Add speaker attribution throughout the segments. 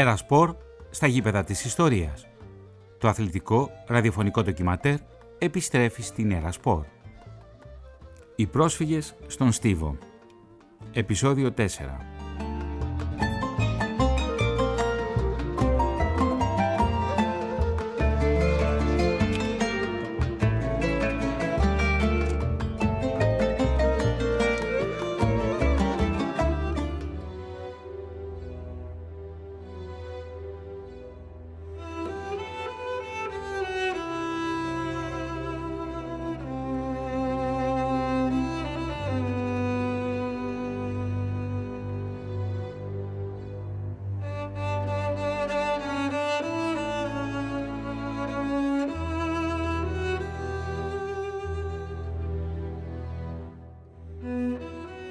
Speaker 1: Ένα σπορ στα γήπεδα της ιστορίας. Το αθλητικό ραδιοφωνικό ντοκιματέρ επιστρέφει στην Έρα Σπορ. Οι πρόσφυγες στον Στίβο. Επισόδιο 4.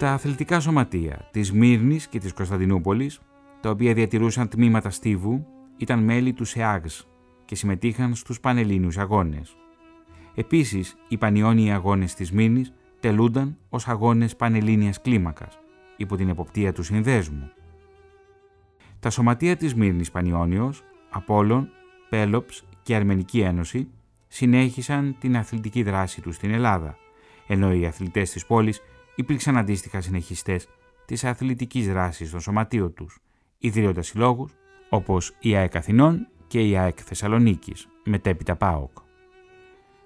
Speaker 1: Τα αθλητικά σωματεία της Μύρνης και της Κωνσταντινούπολης, τα οποία διατηρούσαν τμήματα στίβου, ήταν μέλη του ΣΕΑΓΣ και συμμετείχαν στους Πανελλήνιους Αγώνες. Επίσης, οι Πανιόνιοι Αγώνες της Μύρνης τελούνταν ως αγώνες πανελλήνιας κλίμακας, υπό την εποπτεία του συνδέσμου. Τα σωματεία της Μύρνης Πανιόνιος, Απόλλων, Πέλοψ και Αρμενική Ένωση συνέχισαν την αθλητική δράση τους στην Ελλάδα, ενώ οι αθλητές της πόλης υπήρξαν αντίστοιχα συνεχιστές της αθλητικής δράσης των σωματείων τους, ιδρύοντας συλλόγους όπως η ΑΕΚ Αθηνών και η ΑΕΚ Θεσσαλονίκης, μετέπειτα ΠΑΟΚ.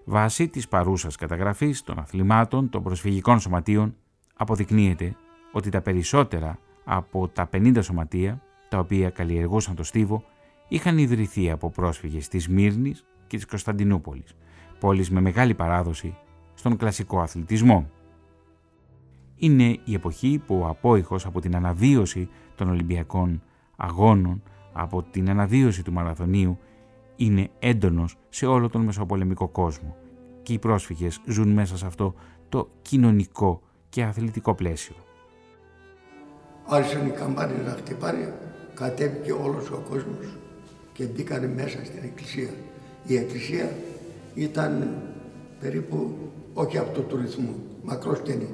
Speaker 1: Βάσει της παρούσας καταγραφής των αθλημάτων των προσφυγικών σωματείων, αποδεικνύεται ότι τα περισσότερα από τα 50 σωματεία τα οποία καλλιεργούσαν το στίβο είχαν ιδρυθεί από πρόσφυγες της Μύρνης και της Κωνσταντινούπολης, πόλεις με μεγάλη παράδοση στον κλασικό αθλητισμό είναι η εποχή που ο απόϊχος από την αναβίωση των Ολυμπιακών Αγώνων, από την αναβίωση του Μαραθωνίου, είναι έντονος σε όλο τον μεσοπολεμικό κόσμο και οι πρόσφυγες ζουν μέσα σε αυτό το κοινωνικό και αθλητικό πλαίσιο.
Speaker 2: Άρχισαν οι καμπάνες να χτυπάνε, κατέβηκε όλος ο κόσμος και μπήκανε μέσα στην εκκλησία. Η εκκλησία ήταν περίπου όχι από το τουρισμό, μακρός στενή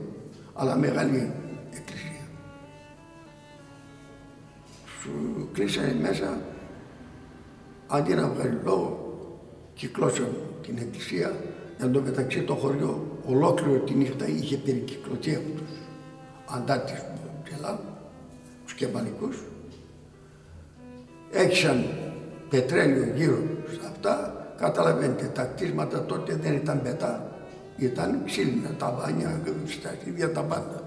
Speaker 2: αλλά μεγάλη εκκλησία. Σου κλείσανε μέσα, αντί να βγάλει λόγο, κυκλώσαν την εκκλησία. Εν τω μεταξύ το χωριό ολόκληρο τη νύχτα είχε περικυκλωθεί από τους αντάρτες του Ελλάδα, τους κεμπανικούς. Έξαν πετρέλαιο γύρω στα αυτά, καταλαβαίνετε τα κτίσματα τότε δεν ήταν πετά, ήταν ξύλινα τα μπάνια, στα αρχίδια τα πάντα.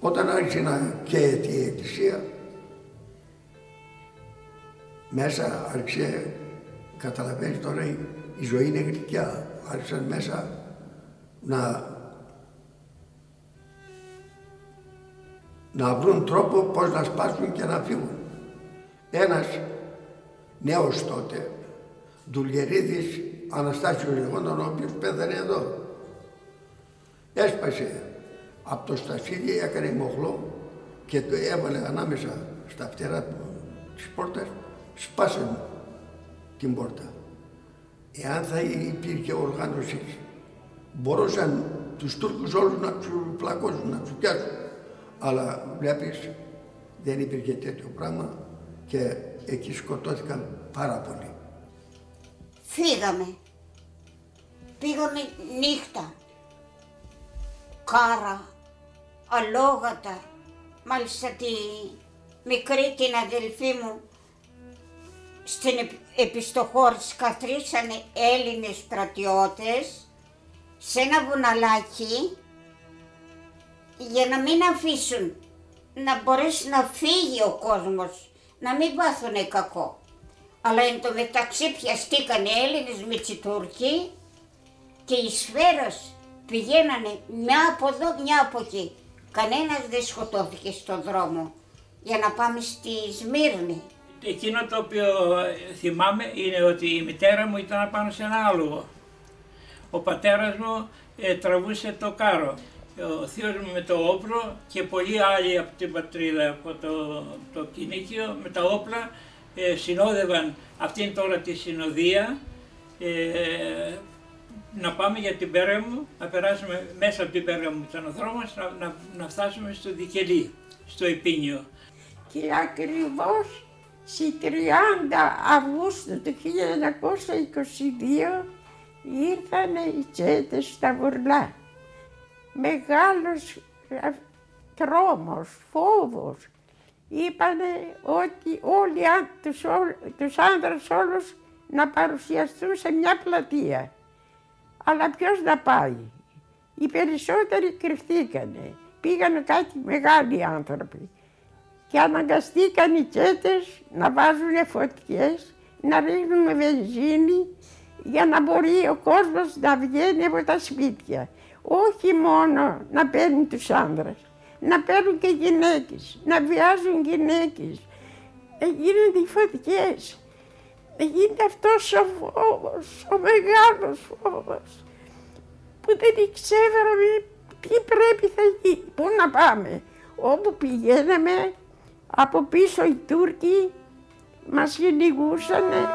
Speaker 2: Όταν άρχισε να καίεται η εκκλησία, μέσα άρχισε, καταλαβαίνεις τώρα, η ζωή είναι γλυκιά. Άρχισαν μέσα να, να βρουν τρόπο πώς να σπάσουν και να φύγουν. Ένας νέος τότε, Δουλγερίδης Αναστάσιο λεγόταν, ο οποίος πέθανε εδώ. Έσπασε από το στασίδι, έκανε μοχλό και το έβαλε ανάμεσα στα φτερά του, της πόρτας, σπάσε την πόρτα. Εάν θα υπήρχε οργάνωσης, μπορούσαν τους Τούρκους όλους να τους πλακώσουν, να τους πιάσουν. Αλλά βλέπεις, δεν υπήρχε τέτοιο πράγμα και εκεί σκοτώθηκαν πάρα πολλοί.
Speaker 3: Φύγαμε. Πήγαμε νύχτα. Κάρα, αλόγατα. Μάλιστα τη μικρή την αδελφή μου στην επιστοχώρηση καθρίσανε Έλληνες στρατιώτες σε ένα βουναλάκι για να μην αφήσουν να μπορέσει να φύγει ο κόσμος, να μην πάθουνε κακό. Αλλά εν τω μεταξύ πιαστήκανε Έλληνες Μητσιτούρκοι και οι σφαίρος πηγαίνανε μια από εδώ, μια από εκεί. Κανένας δεν σκοτώθηκε στον δρόμο για να πάμε στη Σμύρνη.
Speaker 4: Εκείνο το οποίο θυμάμαι είναι ότι η μητέρα μου ήταν πάνω σε ένα άλογο. Ο πατέρας μου ε, τραβούσε το κάρο. Ο θείος μου με το όπλο και πολλοί άλλοι από την πατρίδα, από το, το κυνήγιο, με τα όπλα ε, συνόδευαν αυτήν τώρα τη συνοδεία ε, να πάμε για την Πέργαμο, να περάσουμε μέσα από την Πέργαμο ήταν ο δρόμος, να, να, να φτάσουμε στο Δικελή, στο Επίνιο.
Speaker 5: Και ακριβώς Στη 30 Αυγούστου του 1922 ήρθαν οι τσέτες στα Βουρλά. Μεγάλος τρόμος, φόβος. Είπανε ότι όλοι τους, τους άνδρες όλους να παρουσιαστούν σε μια πλατεία. Αλλά ποιος να πάει. Οι περισσότεροι κρυφτήκανε. Πήγανε κάτι μεγάλοι άνθρωποι. Και αναγκαστήκαν οι τσέτες να βάζουν φωτιές, να ρίχνουν βενζίνη για να μπορεί ο κόσμος να βγαίνει από τα σπίτια. Όχι μόνο να παίρνει τους άνδρες, να παίρνουν και γυναίκες, να βιάζουν γυναίκες. Γίνονται οι φωτιές. Γίνεται αυτός ο φόβος, ο μεγάλος φόβος, που δεν ξέραμε τι πρέπει θα γίνει, πού να πάμε; Όπου πηγαίναμε, από πίσω οι Τούρκοι μας κυνηγούσανε.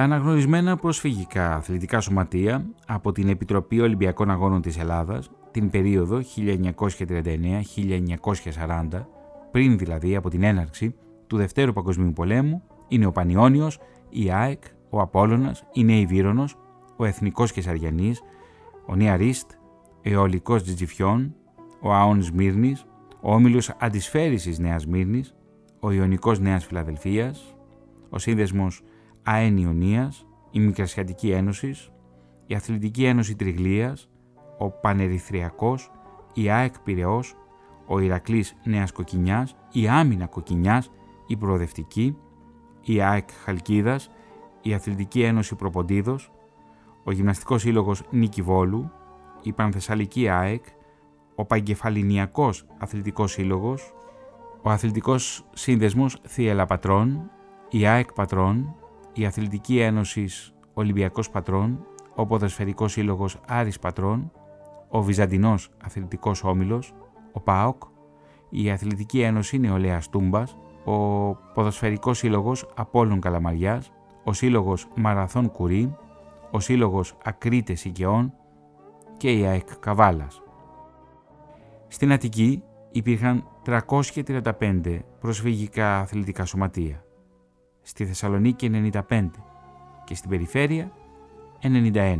Speaker 1: Τα αναγνωρισμένα προσφυγικά αθλητικά σωματεία από την Επιτροπή Ολυμπιακών Αγώνων της Ελλάδας την περίοδο 1939-1940, πριν δηλαδή από την έναρξη του Δευτέρου Παγκοσμίου Πολέμου, είναι ο Πανιόνιος, η ΑΕΚ, ο Απόλλωνας, η Νέη Βύρονος, ο Εθνικός Κεσαριανής, ο Νιαρίστ, ο Αιωλικός Τζιτζιφιών, ο Αών Σμύρνης, ο Όμιλος Αντισφαίρησης Νέας Μύρνης, ο Ιωνικός Νέας Φιλαδελφίας, ο Σύνδεσμος ΑΕΝ Ιωνίας, η Μικρασιατική Ένωσης, η Αθλητική Ένωση Τριγλίας, ο Πανερυθριακός, η ΑΕΚ Πυραιός, ο Ηρακλής Νέας Κοκκινιάς, η Άμυνα Κοκκινιάς, η Προοδευτική, η ΑΕΚ Χαλκίδας, η Αθλητική Ένωση Προποντίδος, ο Γυμναστικός Σύλλογος Νίκη Βόλου, η Πανθεσσαλική ΑΕΚ, ο Παγκεφαλινιακός Αθλητικός Σύλλογος, ο Αθλητικός Σύνδεσμος Θίελα Πατρών, η ΑΕΚ Πατρών, η Αθλητική Ένωσης Ολυμπιακός Πατρών, ο Ποδοσφαιρικός Σύλλογος Άρης Πατρών, ο Βυζαντινός Αθλητικός Όμιλος, ο ΠΑΟΚ, η Αθλητική Ένωση Νεολαίας Τούμπας, ο Ποδοσφαιρικός Σύλλογος Απόλλων Καλαμαριάς, ο Σύλλογος Μαραθών Κουρί, ο Σύλλογος Ακρίτες Οικαιών και η ΑΕΚ Καβάλας. Στην Αττική υπήρχαν 335 προσφυγικά αθλητικά σωματεία στη Θεσσαλονίκη 95 και στην περιφέρεια 91.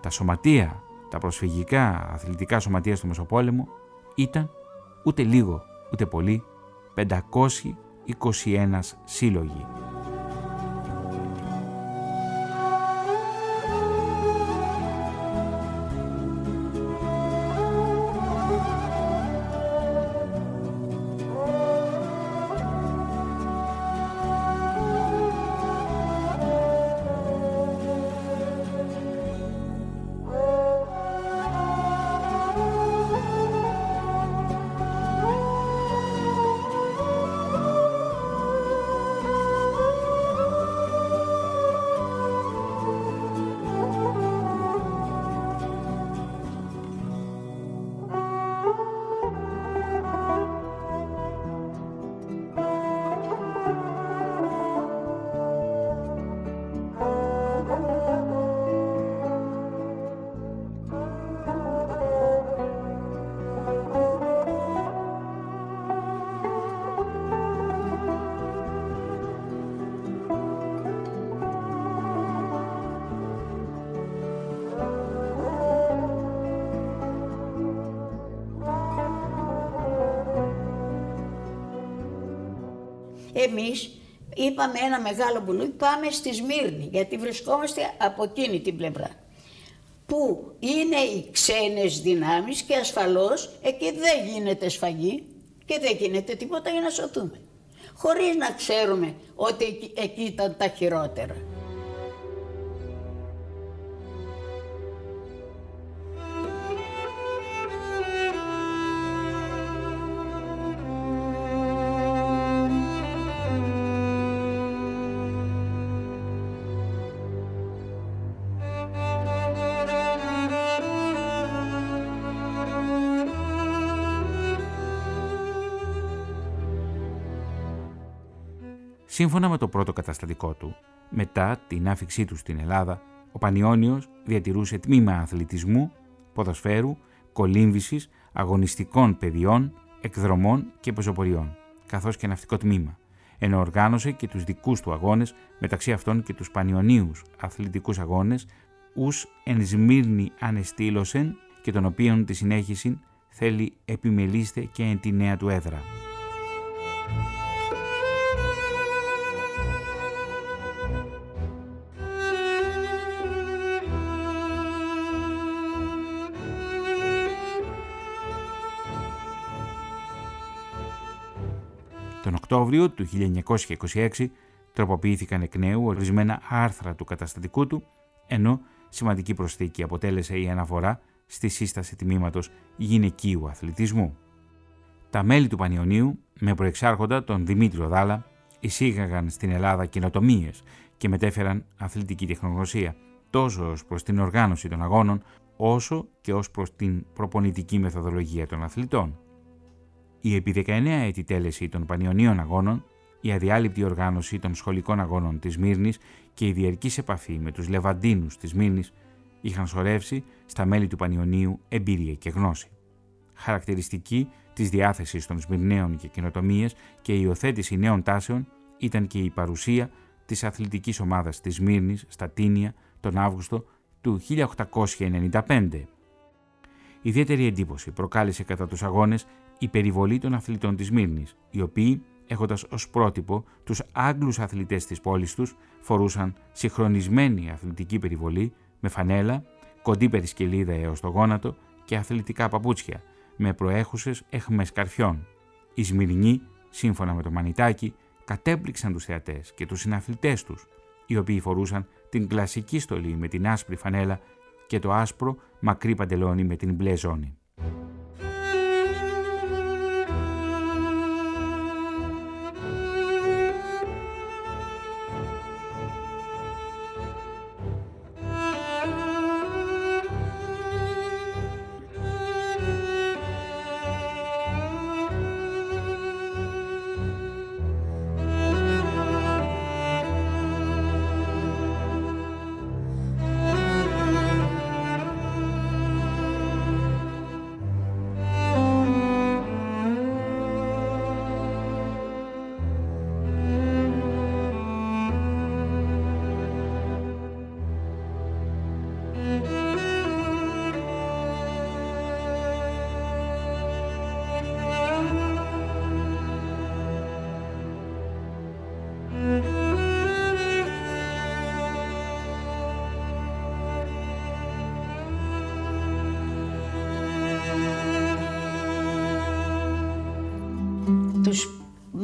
Speaker 1: Τα σωματεία, τα προσφυγικά αθλητικά σωματεία στο Μεσοπόλεμο ήταν ούτε λίγο ούτε πολύ 521 σύλλογοι.
Speaker 6: Εμείς είπαμε ένα μεγάλο μπουλούι, πάμε στη Σμύρνη, γιατί βρισκόμαστε από εκείνη την πλευρά. Που είναι οι ξένες δυνάμεις και ασφαλώς εκεί δεν γίνεται σφαγή και δεν γίνεται τίποτα για να σωθούμε. Χωρίς να ξέρουμε ότι εκεί, εκεί ήταν τα χειρότερα.
Speaker 1: Σύμφωνα με το πρώτο καταστατικό του, μετά την άφηξή του στην Ελλάδα, ο Πανιόνιος διατηρούσε τμήμα αθλητισμού, ποδοσφαίρου, κολύμβησης, αγωνιστικών παιδιών, εκδρομών και πεζοποριών, καθώς και ναυτικό τμήμα, ενώ οργάνωσε και τους δικούς του αγώνες, μεταξύ αυτών και τους Πανιωνίους αθλητικούς αγώνες, ους εν Σμύρνη ανεστήλωσεν και τον οποίον τη συνέχιση θέλει επιμελήστε και εν τη νέα του έδρα. Οκτώβριο του 1926 τροποποιήθηκαν εκ νέου ορισμένα άρθρα του καταστατικού του, ενώ σημαντική προσθήκη αποτέλεσε η αναφορά στη σύσταση τμήματος γυναικείου αθλητισμού. Τα μέλη του Πανιωνίου, με προεξάρχοντα τον Δημήτριο Δάλα, εισήγαγαν στην Ελλάδα κοινοτομίε και μετέφεραν αθλητική τεχνογνωσία, τόσο ως προς την οργάνωση των αγώνων, όσο και ως προς την προπονητική μεθοδολογία των αθλητών. Η επί 19 έτη τέλεση των Πανιωνίων Αγώνων, η αδιάλειπτη οργάνωση των σχολικών αγώνων της Μύρνης και η διαρκής επαφή με τους Λεβαντίνους της Μύρνης είχαν σωρεύσει στα μέλη του Πανιωνίου εμπειρία και γνώση. Χαρακτηριστική της διάθεσης των Σμυρναίων και κοινοτομίε και η υιοθέτηση νέων τάσεων ήταν και η παρουσία της αθλητικής ομάδας της Μύρνης στα Τίνια τον Αύγουστο του 1895. Ιδιαίτερη εντύπωση προκάλεσε κατά τους αγώνες η περιβολή των αθλητών της Μύρνης, οι οποίοι, έχοντας ως πρότυπο τους Άγγλους αθλητές της πόλης τους, φορούσαν συγχρονισμένη αθλητική περιβολή με φανέλα, κοντή περισκελίδα έως το γόνατο και αθλητικά παπούτσια, με προέχουσες έχμες καρφιών. Οι Σμυρνοί, σύμφωνα με το Μανιτάκι, κατέπληξαν τους θεατές και τους συναθλητές τους, οι οποίοι φορούσαν την κλασική στολή με την άσπρη φανέλα και το άσπρο μακρύ παντελόνι με την μπλε ζώνη.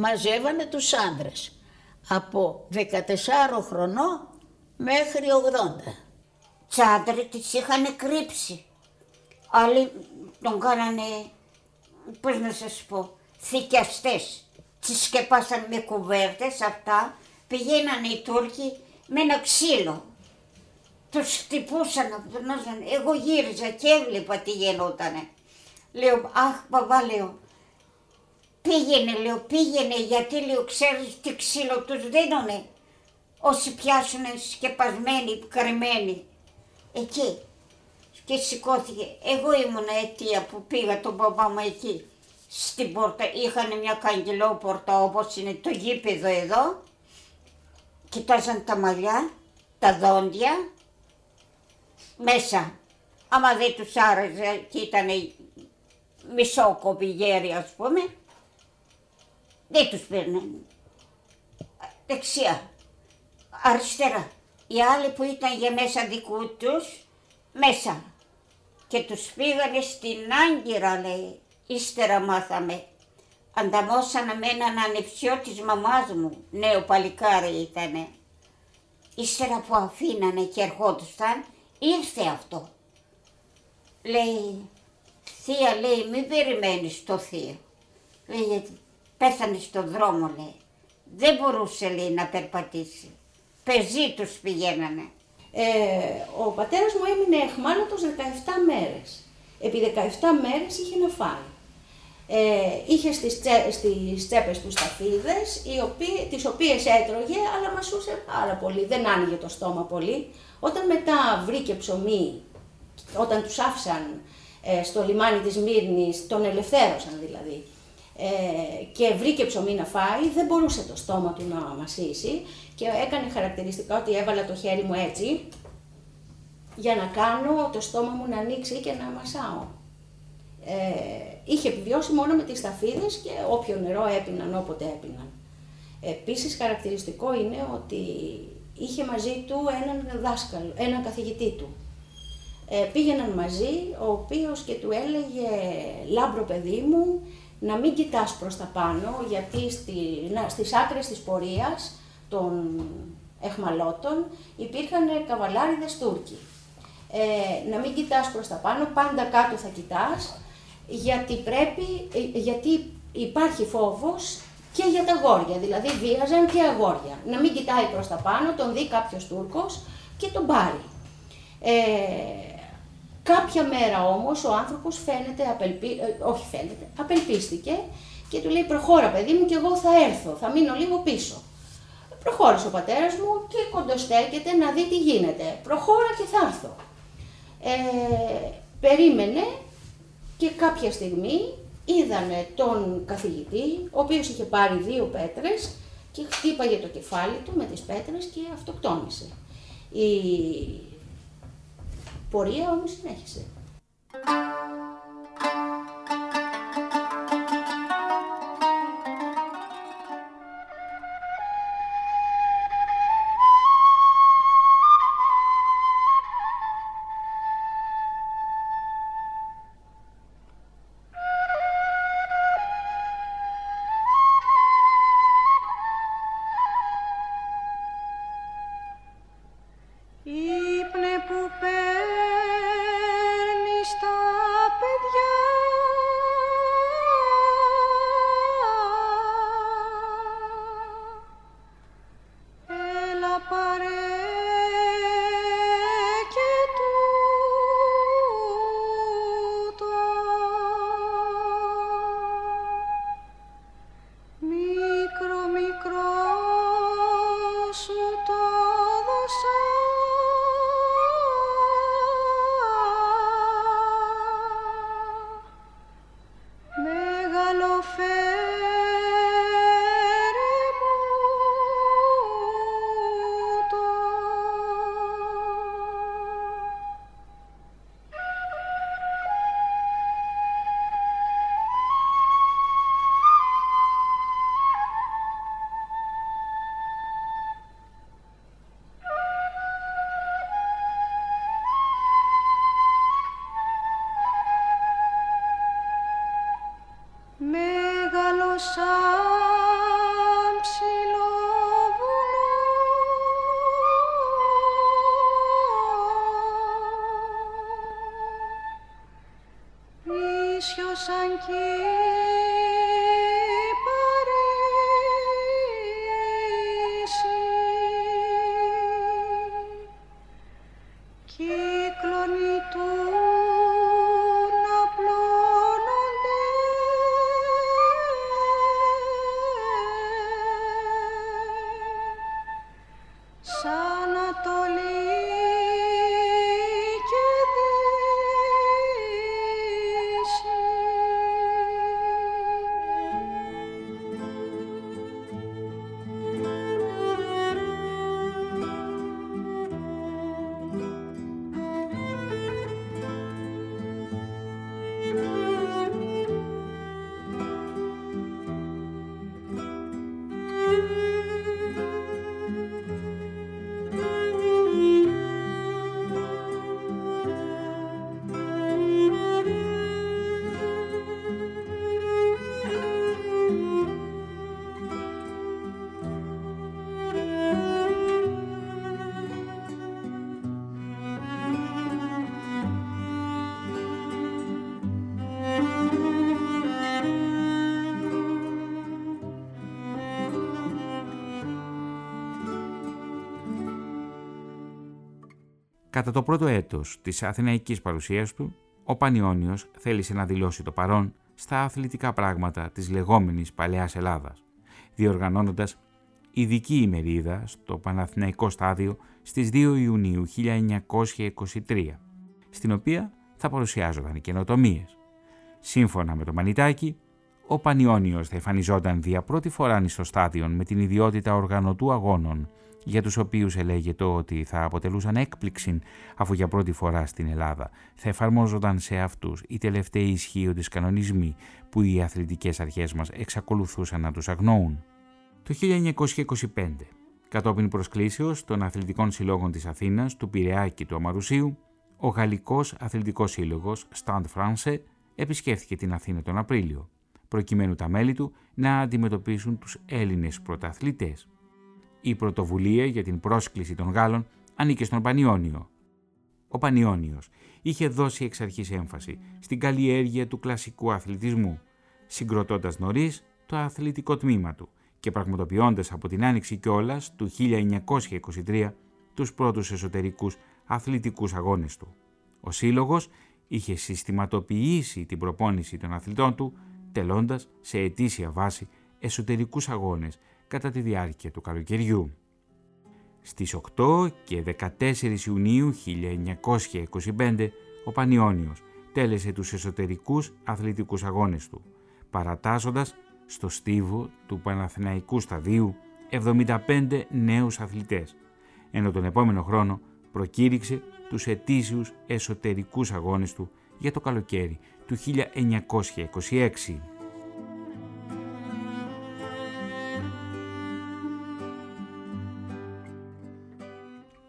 Speaker 6: Μαζεύανε τους άντρες από 14 χρονών μέχρι 80.
Speaker 3: Τσάντρε τις είχαν κρύψει. Άλλοι τον κάνανε, πώς να σας πω, θηκιαστές. Τις σκεπάσαν με κουβέρτες αυτά, πηγαίνανε οι Τούρκοι με ένα ξύλο. Τους χτυπούσαν, εγώ γύριζα και έβλεπα τι γινότανε. Λέω, αχ παπά λέω, Πήγαινε, λέω, πήγαινε, γιατί λέω, ξέρεις τι ξύλο τους δίνουνε; Όσοι πιάσουν σκεπασμένοι, κρυμμένοι. Εκεί. Και σηκώθηκε. Εγώ ήμουν αιτία που πήγα τον παπά μου εκεί. Στην πόρτα είχαν μια καγκελόπορτα όπως είναι το γήπεδο εδώ. Κοιτάζαν τα μαλλιά, τα δόντια. Μέσα. Άμα δεν τους άρεσε και ήταν μισό κοπηγέρι ας πούμε, δεν τους παίρνανε. δεξιά, αριστερά. Οι άλλοι που ήταν για μέσα δικού τους, μέσα. Και τους πήγανε στην Άγκυρα, λέει. Ύστερα μάθαμε. Ανταμώσανε με έναν ανεψιό της μαμάς μου, νέο παλικάρι ήτανε. Ύστερα που αφήνανε και ερχόντουσαν, ήρθε αυτό. Λέει, θεία λέει, μην περιμένεις το θείο. Λέει, πέθανε στον δρόμο λέει. Δεν μπορούσε λέει να περπατήσει. Πεζί τους πηγαίνανε.
Speaker 7: Ε, ο πατέρας μου έμεινε εχμάλωτος 17 μέρες. Επί 17 μέρες είχε να φάει. Ε, είχε στις, τσε, στις τσέπες του σταφίδες, οι οποίες, τις οποίες έτρωγε, αλλά μασούσε πάρα πολύ, δεν άνοιγε το στόμα πολύ. Όταν μετά βρήκε ψωμί, όταν τους άφησαν ε, στο λιμάνι της Μύρνης, τον ελευθέρωσαν δηλαδή, ε, και βρήκε ψωμί να φάει, δεν μπορούσε το στόμα του να μασίσει και έκανε χαρακτηριστικά ότι έβαλα το χέρι μου έτσι για να κάνω το στόμα μου να ανοίξει και να μασάω. Ε, είχε επιβιώσει μόνο με τις σταφίδες και όποιο νερό έπιναν όποτε έπιναν. Επίσης χαρακτηριστικό είναι ότι είχε μαζί του έναν δάσκαλο, έναν καθηγητή του. Ε, πήγαιναν μαζί, ο οποίος και του έλεγε «Λάμπρο παιδί μου, να μην κοιτάς προς τα πάνω, γιατί στη, να, στις άκρες της πορείας των αιχμαλώτων υπήρχαν καβαλάριδες Τούρκοι. Ε, να μην κοιτάς προς τα πάνω, πάντα κάτω θα κοιτάς, γιατί πρέπει, ε, γιατί υπάρχει φόβος και για τα αγόρια, δηλαδή βίαζαν και αγόρια. Να μην κοιτάει προς τα πάνω, τον δει κάποιος Τούρκος και τον πάρει. Ε, κάποια μέρα όμως ο άνθρωπος φαίνεται, απελπί, ε, όχι φαίνεται, απελπίστηκε και του λέει προχώρα παιδί μου και εγώ θα έρθω, θα μείνω λίγο πίσω. Προχώρησε ο πατέρας μου και κοντοστέκεται να δει τι γίνεται. Προχώρα και θα έρθω. Ε, περίμενε και κάποια στιγμή είδανε τον καθηγητή, ο οποίος είχε πάρει δύο πέτρες και χτύπαγε το κεφάλι του με τις πέτρες και αυτοκτόνησε. Η πορεία όμως συνέχισε.
Speaker 1: Κατά το πρώτο έτος της αθηναϊκής παρουσίας του, ο Πανιόνιος θέλησε να δηλώσει το παρόν στα αθλητικά πράγματα της λεγόμενης Παλαιάς Ελλάδας, διοργανώνοντας ειδική ημερίδα στο Παναθηναϊκό Στάδιο στις 2 Ιουνίου 1923, στην οποία θα παρουσιάζονταν οι καινοτομίες. Σύμφωνα με το Μανιτάκι, ο Πανιόνιος θα εμφανιζόταν δια πρώτη φορά στο στάδιον με την ιδιότητα οργανωτού αγώνων, για τους οποίους ελέγεται ότι θα αποτελούσαν έκπληξη αφού για πρώτη φορά στην Ελλάδα θα εφαρμόζονταν σε αυτούς οι τελευταίοι ισχύοντες κανονισμοί που οι αθλητικές αρχές μας εξακολουθούσαν να τους αγνοούν. Το 1925, κατόπιν προσκλήσεως των αθλητικών συλλόγων της Αθήνας, του Πειραιά και του Αμαρουσίου, ο Γαλλικός Αθλητικός Σύλλογος Stand France επισκέφθηκε την Αθήνα τον Απρίλιο, προκειμένου τα μέλη του να αντιμετωπίσουν τους Έλληνες πρωταθλητές. Η πρωτοβουλία για την πρόσκληση των Γάλλων ανήκε στον Πανιόνιο. Ο Πανιόνιος είχε δώσει εξ αρχής έμφαση στην καλλιέργεια του κλασικού αθλητισμού, συγκροτώντας νωρίς το αθλητικό τμήμα του και πραγματοποιώντας από την άνοιξη κιόλας του 1923 τους πρώτους εσωτερικούς αθλητικούς αγώνες του. Ο Σύλλογος είχε συστηματοποιήσει την προπόνηση των αθλητών του, τελώντας σε ετήσια βάση εσωτερικούς αγώνες κατά τη διάρκεια του καλοκαιριού. Στις 8 και 14 Ιουνίου 1925 ο Πανιόνιος τέλεσε τους εσωτερικούς αθλητικούς αγώνες του, παρατάσσοντας στο στίβο του Παναθηναϊκού Σταδίου 75 νέους αθλητές, ενώ τον επόμενο χρόνο προκήρυξε τους ετήσιους εσωτερικούς αγώνες του για το καλοκαίρι του 1926.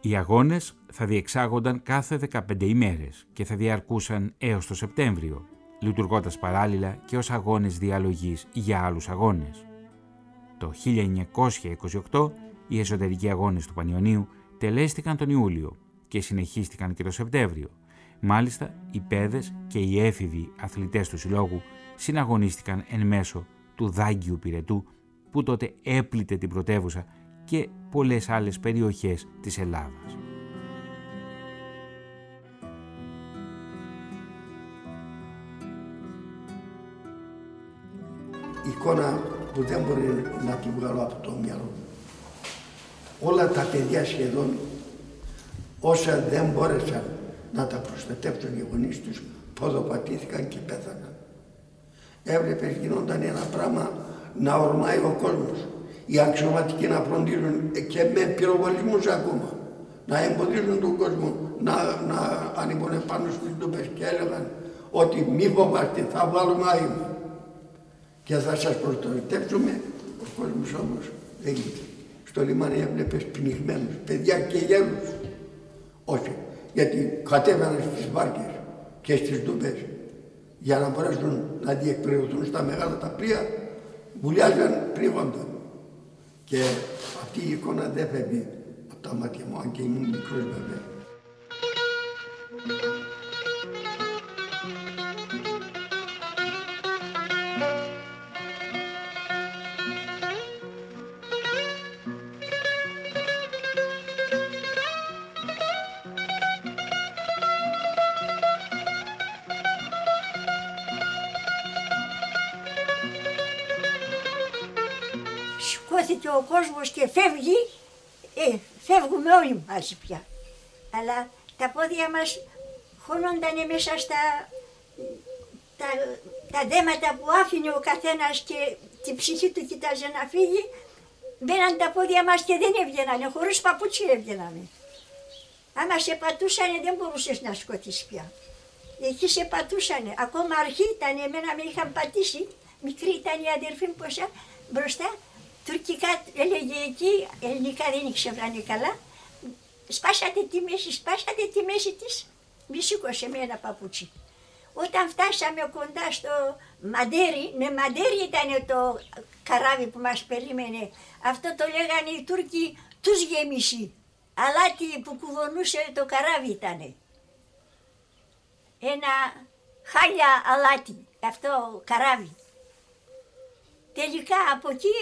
Speaker 1: Οι αγώνες θα διεξάγονταν κάθε 15 ημέρες και θα διαρκούσαν έως το Σεπτέμβριο, λειτουργώντας παράλληλα και ως αγώνες διαλογής για άλλους αγώνες. Το 1928 οι εσωτερικοί αγώνες του Πανιωνίου τελέστηκαν τον Ιούλιο και συνεχίστηκαν και το Σεπτέμβριο. Μάλιστα, οι παιδες και οι έφηβοι αθλητές του Συλλόγου συναγωνίστηκαν εν μέσω του Δάγκιου Πυρετού που τότε έπλητε την πρωτεύουσα και πολλές άλλες περιοχές της Ελλάδας.
Speaker 2: Εικόνα που δεν μπορεί να την βγάλω από το μυαλό Όλα τα παιδιά σχεδόν όσα δεν μπόρεσαν να τα προστατεύσουν οι γονείς τους ποδοπατήθηκαν και πέθαναν. Έβλεπες γινόταν ένα πράγμα να ορμάει ο κόσμος οι αξιωματικοί να φροντίζουν και με πυροβολισμούς ακόμα να εμποδίζουν τον κόσμο να, να ανήκουν πάνω στις ντούπες και έλεγαν ότι μη φοβάστε θα βάλουμε άημα και θα σας προστατεύσουμε ο κόσμος όμως δεν γίνεται. Στο λιμάνι έβλεπες πνιγμένους, παιδιά και γέλους. Όχι, γιατί κατέβαιναν στις βάρκες και στις ντούπες για να μπορέσουν να διεκπαιρεωθούν στα μεγάλα τα πλοία, βουλιάζαν πνίγοντα. Και αυτή η εικόνα δεν φεύγει από τα μάτια μου, αν και ήμουν μικρός βέβαια.
Speaker 8: Κόσμος και φεύγει, ε, φεύγουμε όλοι μαζί πια. Αλλά τα πόδια μας χώνονταν μέσα στα τα, τα δέματα που άφηνε ο καθένας και την ψυχή του κοιτάζε να φύγει, μπαίναν τα πόδια μας και δεν έβγαιναν, χωρίς παπούτσι έβγαιναμε. Άμα σε πατούσανε δεν μπορούσες να σκοτήσεις πια. Εκεί σε πατούσανε, ακόμα αρχή ήταν, εμένα με είχαν πατήσει, μικρή ήταν η αδερφή μου πόσα, μπροστά τουρκικά έλεγε εκεί, ελληνικά δεν ήξερανε καλά. Σπάσατε τη μέση, σπάσατε τη μέση της, μη σήκωσε με ένα παπούτσι. Όταν φτάσαμε κοντά στο Μαντέρι, με Μαντέρι ήταν το καράβι που μας περίμενε. Αυτό το λέγανε οι Τούρκοι τους γεμισί. Αλάτι που κουβωνούσε το καράβι ήταν. Ένα χάλια αλάτι, αυτό καράβι. Τελικά από εκεί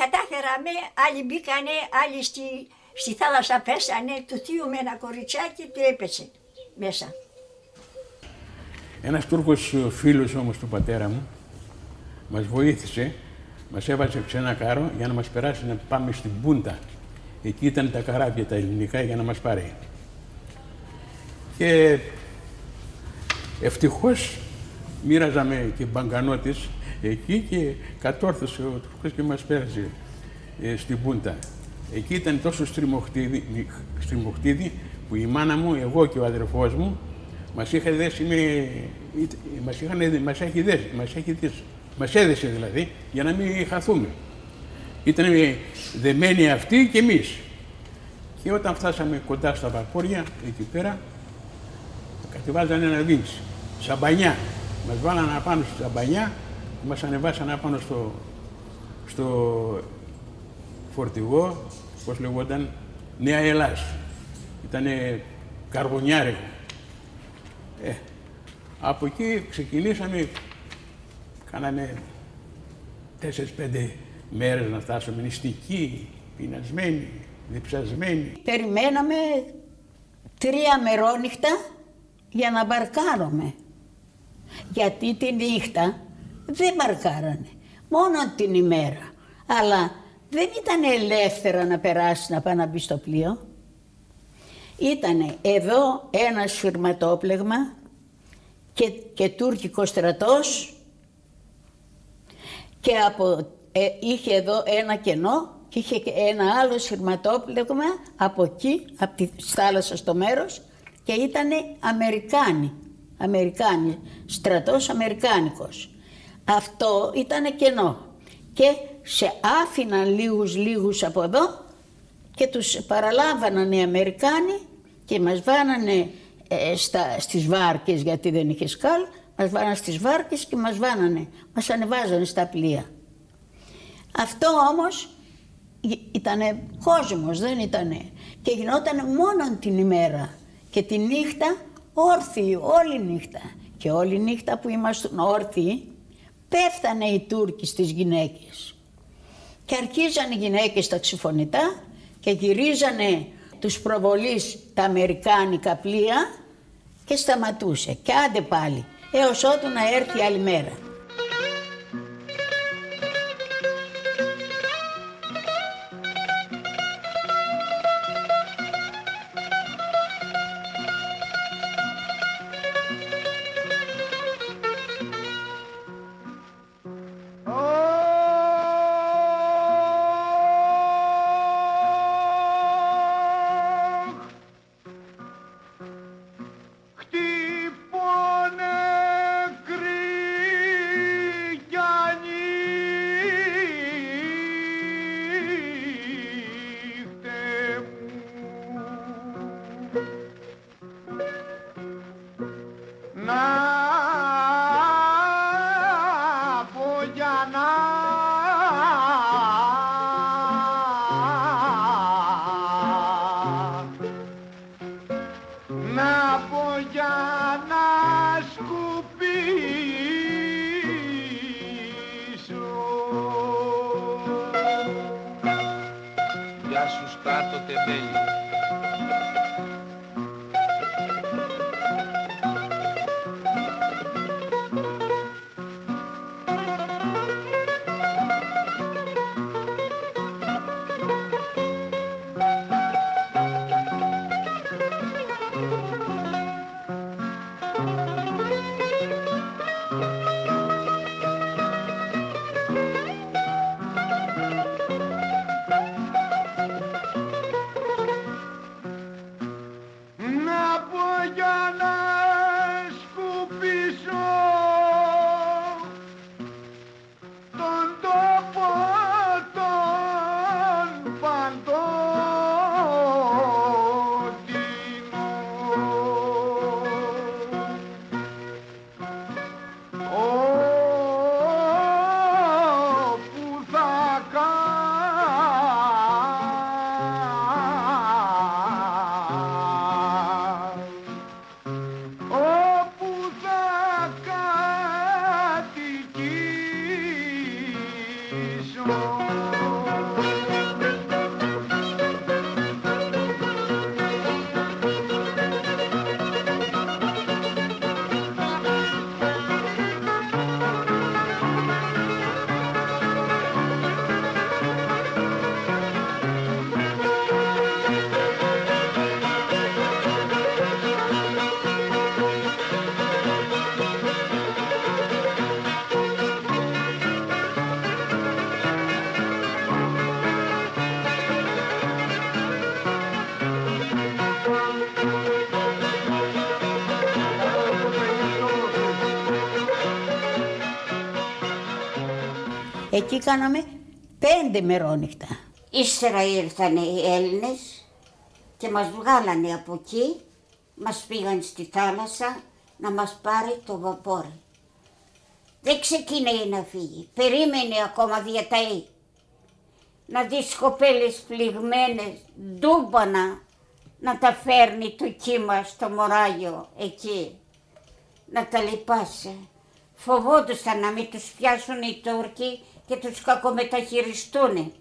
Speaker 8: κατάφεραμε, άλλοι μπήκανε, άλλοι στη στη θάλασσα πέσανε του θείου με ένα κοριτσάκι του έπεσε μέσα.
Speaker 9: Ένας Τούρκος φίλος όμως του πατέρα μου μας βοήθησε, μας έβαζε σε ένα κάρο για να μας περάσει να πάμε στην Πούντα. Εκεί ήταν τα καράβια τα ελληνικά για να μας πάρει. Και ευτυχώς μοίραζαμε και μπαγκανότες εκεί και κατόρθωσε ο Τούρκος και μας πέρασε ε, στην Πούντα. Εκεί ήταν τόσο στριμωχτίδι, στριμωχτίδι που η μάνα μου, εγώ και ο αδερφός μου μας είχε δέσει με... μας, είχαν, μας έχει δέσει, μας έχει δέσει, μας έδεσε δηλαδή για να μην χαθούμε. Ήταν δεμένοι αυτοί και εμείς. Και όταν φτάσαμε κοντά στα βαπόρια, εκεί πέρα, κατεβάζανε ένα βίντσι, σαμπανιά. Μας βάλανε απάνω στη σαμπανιά, μας ανεβάσανε απάνω στο, στο φορτηγό, πώς λεγόταν, Νέα Ελλάς. Ήτανε καρβονιάρικο. Ε, από εκεί ξεκινήσαμε, κάναμε τέσσερις-πέντε μέρες να φτάσουμε νηστικοί, πεινασμένοι, διψασμένοι.
Speaker 6: Περιμέναμε τρία μερόνυχτα για να μπαρκάρουμε. Γιατί τη νύχτα δεν μπαρκάρανε, μόνο την ημέρα. Αλλά δεν ήταν ελεύθερα να περάσει να πάει να μπει στο πλοίο. Ήτανε εδώ ένας σφυρματόπλεγμα και, και τουρκικός στρατός και από, ε, είχε εδώ ένα κενό και είχε ένα άλλο σφυρματόπλεγμα από εκεί, από τη θάλασσα στο μέρος και ήταν Αμερικάνοι, Αμερικάνοι, στρατός Αμερικάνικος. Αυτό ήταν κενό και σε άφηναν λίγους λίγους από εδώ και τους παραλάβαναν οι Αμερικάνοι και μας βάνανε ε, στα, στις βάρκες γιατί δεν είχε σκάλ, μας βάνανε στις βάρκες και μας βάνανε, μας ανεβάζανε στα πλοία. Αυτό όμως ήταν κόσμος, δεν ήτανε. Και γινόταν μόνο την ημέρα και τη νύχτα όρθιοι, όλη νύχτα. Και όλη νύχτα που ήμασταν όρθιοι, πέφτανε οι Τούρκοι στις γυναίκες. Και αρχίζαν οι γυναίκες τα ξυφωνητά και γυρίζανε τους προβολείς τα αμερικάνικα πλοία και σταματούσε. Και άντε πάλι, έως ότου να έρθει άλλη μέρα. Εκεί κάναμε πέντε μερόνυχτα.
Speaker 3: Ύστερα ήρθαν οι Έλληνες και μας βγάλανε από εκεί, μας πήγαν στη θάλασσα να μας πάρει το βαπόρι. Δεν ξεκίνησε να φύγει, περίμενε ακόμα διαταεί. Να δεις κοπέλες πληγμένες, ντούμπανα, να τα φέρνει το κύμα στο μωράγιο εκεί, να τα λυπάσαι. Φοβόντουσαν να μην τους πιάσουν οι Τούρκοι και τους κακομεταχειριστούν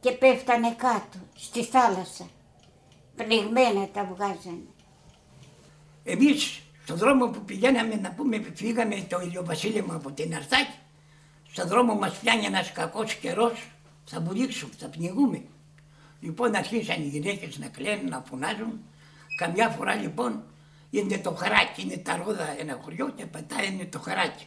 Speaker 3: και πέφτανε κάτω στη θάλασσα. Πνιγμένα τα βγάζανε.
Speaker 10: Εμείς στον δρόμο που πηγαίναμε να πούμε φύγαμε το ηλιοβασίλεμα από την Αρθάκη στον δρόμο μας πιάνει ένας κακός καιρός θα βουλήξουμε, θα πνιγούμε. Λοιπόν αρχίσαν οι γυναίκες να κλαίνουν, να φωνάζουν. Καμιά φορά λοιπόν είναι το χαράκι, είναι τα ρόδα ένα χωριό και πατάει είναι το χαράκι.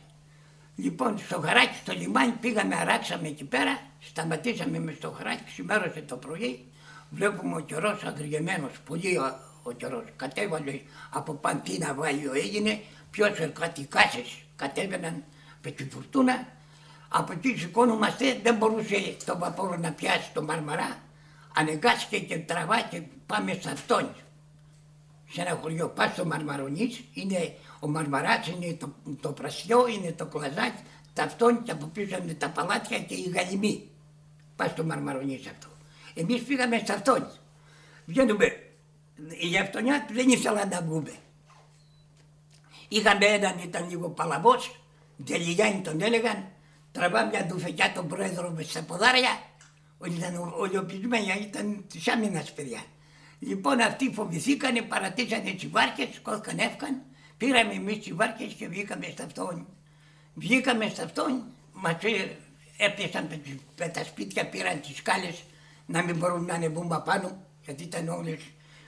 Speaker 10: Λοιπόν στο χαράκι στο λιμάνι πήγαμε, αράξαμε εκεί πέρα, σταματήσαμε με στο χαράκι, ξημέρωσε το πρωί, βλέπουμε ο καιρός αγριεμένος, πολύ ο, ο καιρός. Κατέβαλε από παντίνα βάλιο έγινε, ποιος κάτι κάσες κατέβαιναν με τη φουρτούνα. Από εκεί σηκώνομαστε, δεν μπορούσε το βαπόρο να πιάσει το Μαρμαρά. Ανεγκάστηκε και τραβά και πάμε στα Αυτόνια. Σε ένα χωριό, πας στο Μαρμαρονής, είναι ο Μαρμαράς, είναι το, το πρασιό, είναι το κλαζάκι, τα Αυτόνια και από πίσω είναι τα παλάτια και η γαλιμή. Πας στο Μαρμαρονής αυτό. Εμείς πήγαμε στα Αυτόνια. Βγαίνουμε, η Αυτονιά δεν ήθελα να βγούμε. Είχαμε έναν, ήταν λίγο παλαβός, Τελιγιάννη τον έλεγαν, τραβά μια ντουφεκιά τον πρόεδρο με στα ποδάρια, ήταν ολιοποιημένοι, ήταν της άμυνας παιδιά. Λοιπόν αυτοί φοβηθήκανε, παρατήσανε τι βάρκε, σκόθηκαν, έφκαν, πήραμε εμείς τι βάρκε και βγήκαμε στα αυτόν. Βγήκαμε στα αυτόν, μας έπιασαν με τα σπίτια, πήραν τις σκάλες να μην μπορούν να ανεβούν πάνω, γιατί ήταν όλες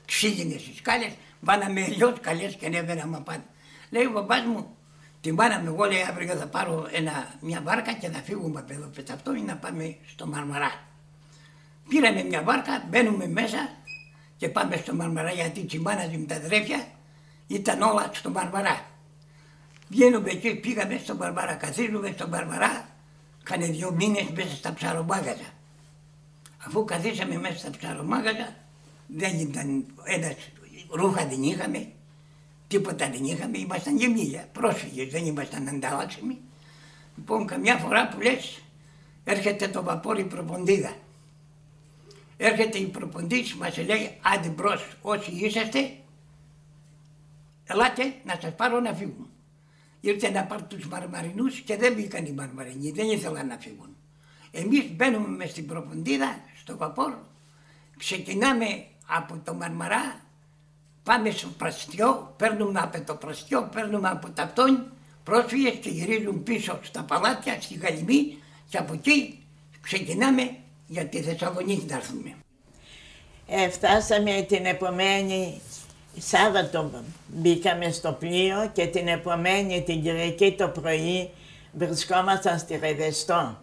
Speaker 10: ξύλινες οι σκάλες. Βάναμε ελιώ καλές και ανέβαιναμε πάνω. Λέει ο μπαμπάς μου, την πάραμε εγώ λέει αύριο θα πάρω ένα, μια βάρκα και θα φύγουμε από εδώ αυτό ή να πάμε στο Μαρμαρά. Πήραμε μια βάρκα, μπαίνουμε μέσα και πάμε στο Μαρμαρά γιατί τσιμπάναζε με τα αδρέφια ήταν όλα στο Μαρμαρά. Βγαίνουμε εκεί, πήγαμε στο Μαρμαρά, καθίζουμε στο Μαρμαρά, κάνε δύο μήνες μέσα στα ψαρομάγαζα. Αφού καθίσαμε μέσα στα ψαρομάγαζα, δεν ήταν ένας, ρούχα δεν είχαμε, Τίποτα δεν είχαμε, ήμασταν γεμίλια, πρόσφυγες, δεν ήμασταν ανταλλάξιμοι. Λοιπόν, καμιά φορά που λες, έρχεται το βαπόρι προποντίδα. Έρχεται η προποντής, μας λέει, άντε μπρος όσοι είσαστε, ελάτε να σας πάρω να φύγουν. Ήρθε να πάρει τους μαρμαρινούς και δεν μπήκαν οι μαρμαρινοί, δεν ήθελαν να φύγουν. Εμείς μπαίνουμε μες στην προποντίδα, στο βαπόρ, ξεκινάμε από το Μαρμαρά Πάμε στο πραστιό, παίρνουμε από το πραστιό, παίρνουμε από τα τόνι πρόσφυγες και γυρίζουν πίσω στα παλάτια, στη Γαλλιμή και από εκεί ξεκινάμε για τη Θεσσαλονίκη να έρθουμε.
Speaker 5: Ε, φτάσαμε την επομένη Σάββατο μπήκαμε στο πλοίο και την επομένη την Κυριακή το πρωί βρισκόμασταν στη Ρεδεστό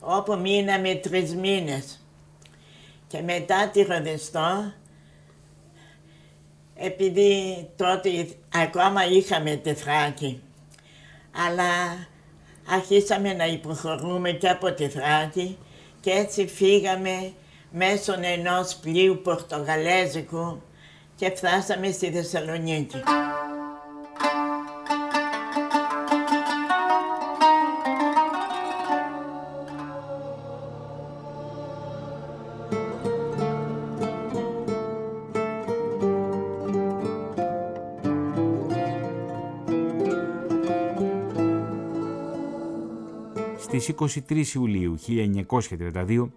Speaker 5: όπου μείναμε τρεις μήνες. Και μετά τη Ρεδεστό επειδή τότε ακόμα είχαμε τη Θράκη. Αλλά αρχίσαμε να υποχωρούμε και από τη Θράκη και έτσι φύγαμε μέσω ενός πλοίου Πορτογαλέζικου και φτάσαμε στη Θεσσαλονίκη.
Speaker 1: Στις 23 Ιουλίου 1932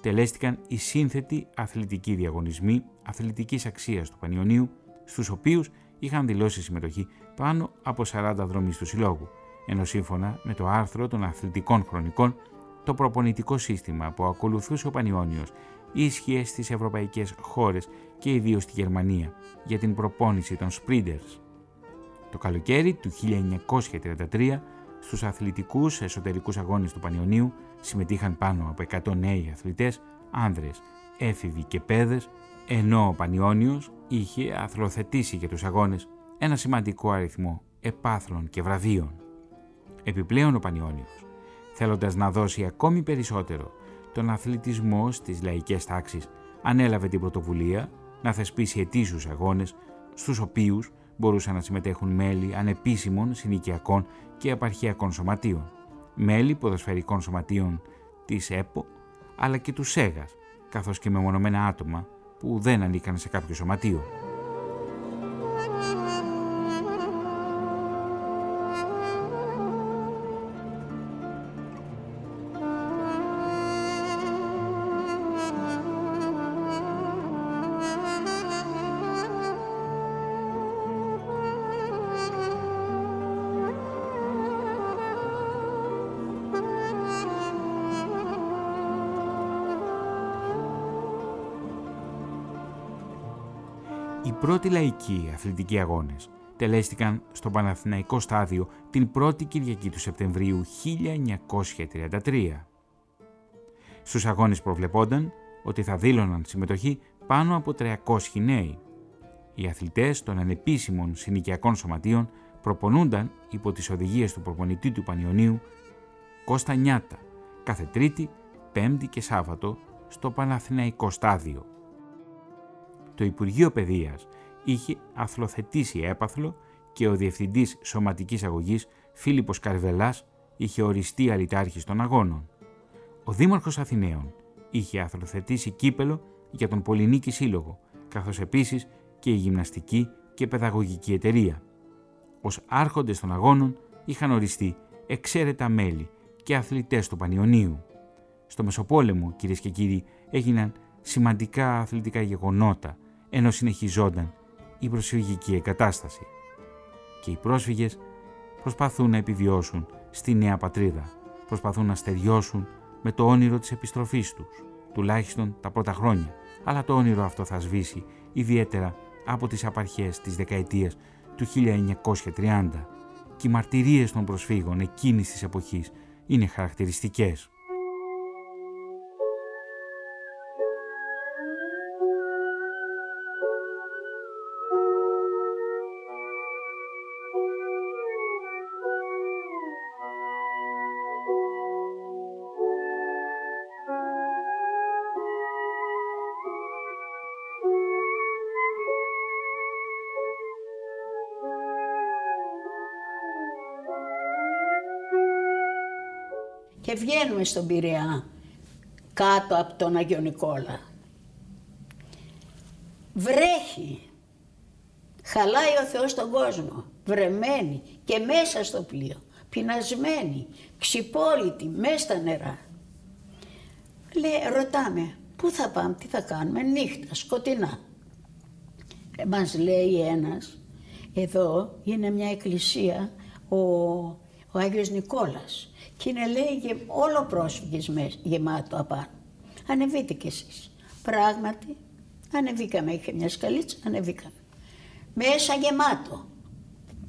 Speaker 1: τελέστηκαν οι σύνθετοι αθλητικοί διαγωνισμοί αθλητικής αξίας του Πανιωνίου, στους οποίους είχαν δηλώσει συμμετοχή πάνω από 40 δρόμοι του Συλλόγου, ενώ σύμφωνα με το άρθρο των αθλητικών χρονικών, το προπονητικό σύστημα που ακολουθούσε ο Πανιόνιος ίσχυε στις ευρωπαϊκές χώρες και ιδίως στη Γερμανία για την προπόνηση των Sprinters. Το καλοκαίρι του 1933 στους αθλητικούς εσωτερικούς αγώνες του Πανιωνίου συμμετείχαν πάνω από 100 νέοι αθλητές, άνδρες, έφηβοι και παιδες, ενώ ο Πανιόνιος είχε αθλοθετήσει για τους αγώνες ένα σημαντικό αριθμό επάθλων και βραβείων. Επιπλέον ο Πανιόνιος Θέλοντας να δώσει ακόμη περισσότερο τον αθλητισμό στις λαϊκές τάξεις, ανέλαβε την πρωτοβουλία να θεσπίσει ετήσιους αγώνες, στους οποίους μπορούσαν να συμμετέχουν μέλη ανεπίσημων συνοικιακών και επαρχιακών σωματείων, μέλη ποδοσφαιρικών σωματείων της ΕΠΟ, αλλά και του ΣΕΓΑΣ, καθώς και μεμονωμένα άτομα που δεν ανήκαν σε κάποιο σωματείο. Πρώτοι λαϊκοί αθλητικοί αγώνες τελέστηκαν στο Παναθηναϊκό στάδιο την 1η Κυριακή του Σεπτεμβρίου 1933. Στους αγώνες προβλεπόταν ότι θα δήλωναν συμμετοχή πάνω από 300 νέοι. Οι αθλητές των ανεπίσημων συνοικιακών σωματείων προπονούνταν υπό τις οδηγίες του προπονητή του Πανιωνίου Κώστα Νιάτα κάθε Τρίτη, Πέμπτη και Σάββατο στο Παναθηναϊκό στάδιο το Υπουργείο Παιδείας είχε αθλοθετήσει έπαθλο και ο Διευθυντής Σωματικής Αγωγής Φίλιππος Καρβελάς είχε οριστεί αλυτάρχης των αγώνων. Ο Δήμαρχος Αθηναίων είχε αθλοθετήσει κύπελο για τον Πολυνίκη Σύλλογο, καθώς επίσης και η Γυμναστική και Παιδαγωγική Εταιρεία. Ως άρχοντες των αγώνων είχαν οριστεί εξαίρετα μέλη και αθλητές του Πανιωνίου. Στο Μεσοπόλεμο, κυρίες και κύριοι, έγιναν σημαντικά αθλητικά γεγονότα ενώ συνεχιζόταν η προσφυγική εγκατάσταση. Και οι πρόσφυγες προσπαθούν να επιβιώσουν στη νέα πατρίδα, προσπαθούν να στεριώσουν με το όνειρο της επιστροφής τους, τουλάχιστον τα πρώτα χρόνια, αλλά το όνειρο αυτό θα σβήσει ιδιαίτερα από τις απαρχές της δεκαετίας του 1930 και οι μαρτυρίες των προσφύγων εκείνης της εποχής είναι χαρακτηριστικές.
Speaker 6: Βγαίνουμε στον Πειραιά κάτω από τον Αγιο Νικόλα. Βρέχει. Χαλάει ο Θεός τον κόσμο. Βρεμένη και μέσα στο πλοίο. Πεινασμένη, ξυπόλυτη, μέσα στα νερά. Λέει, ρωτάμε, πού θα πάμε, τι θα κάνουμε, νύχτα, σκοτεινά. Ε, μας λέει ένας, εδώ είναι μια εκκλησία, ο, ο Άγιος Νικόλας και είναι λέει όλο πρόσφυγες γεμάτο απάνω. Ανεβείτε κι εσείς. Πράγματι, ανεβήκαμε, είχε μια σκαλίτσα, ανεβήκαμε. Μέσα γεμάτο.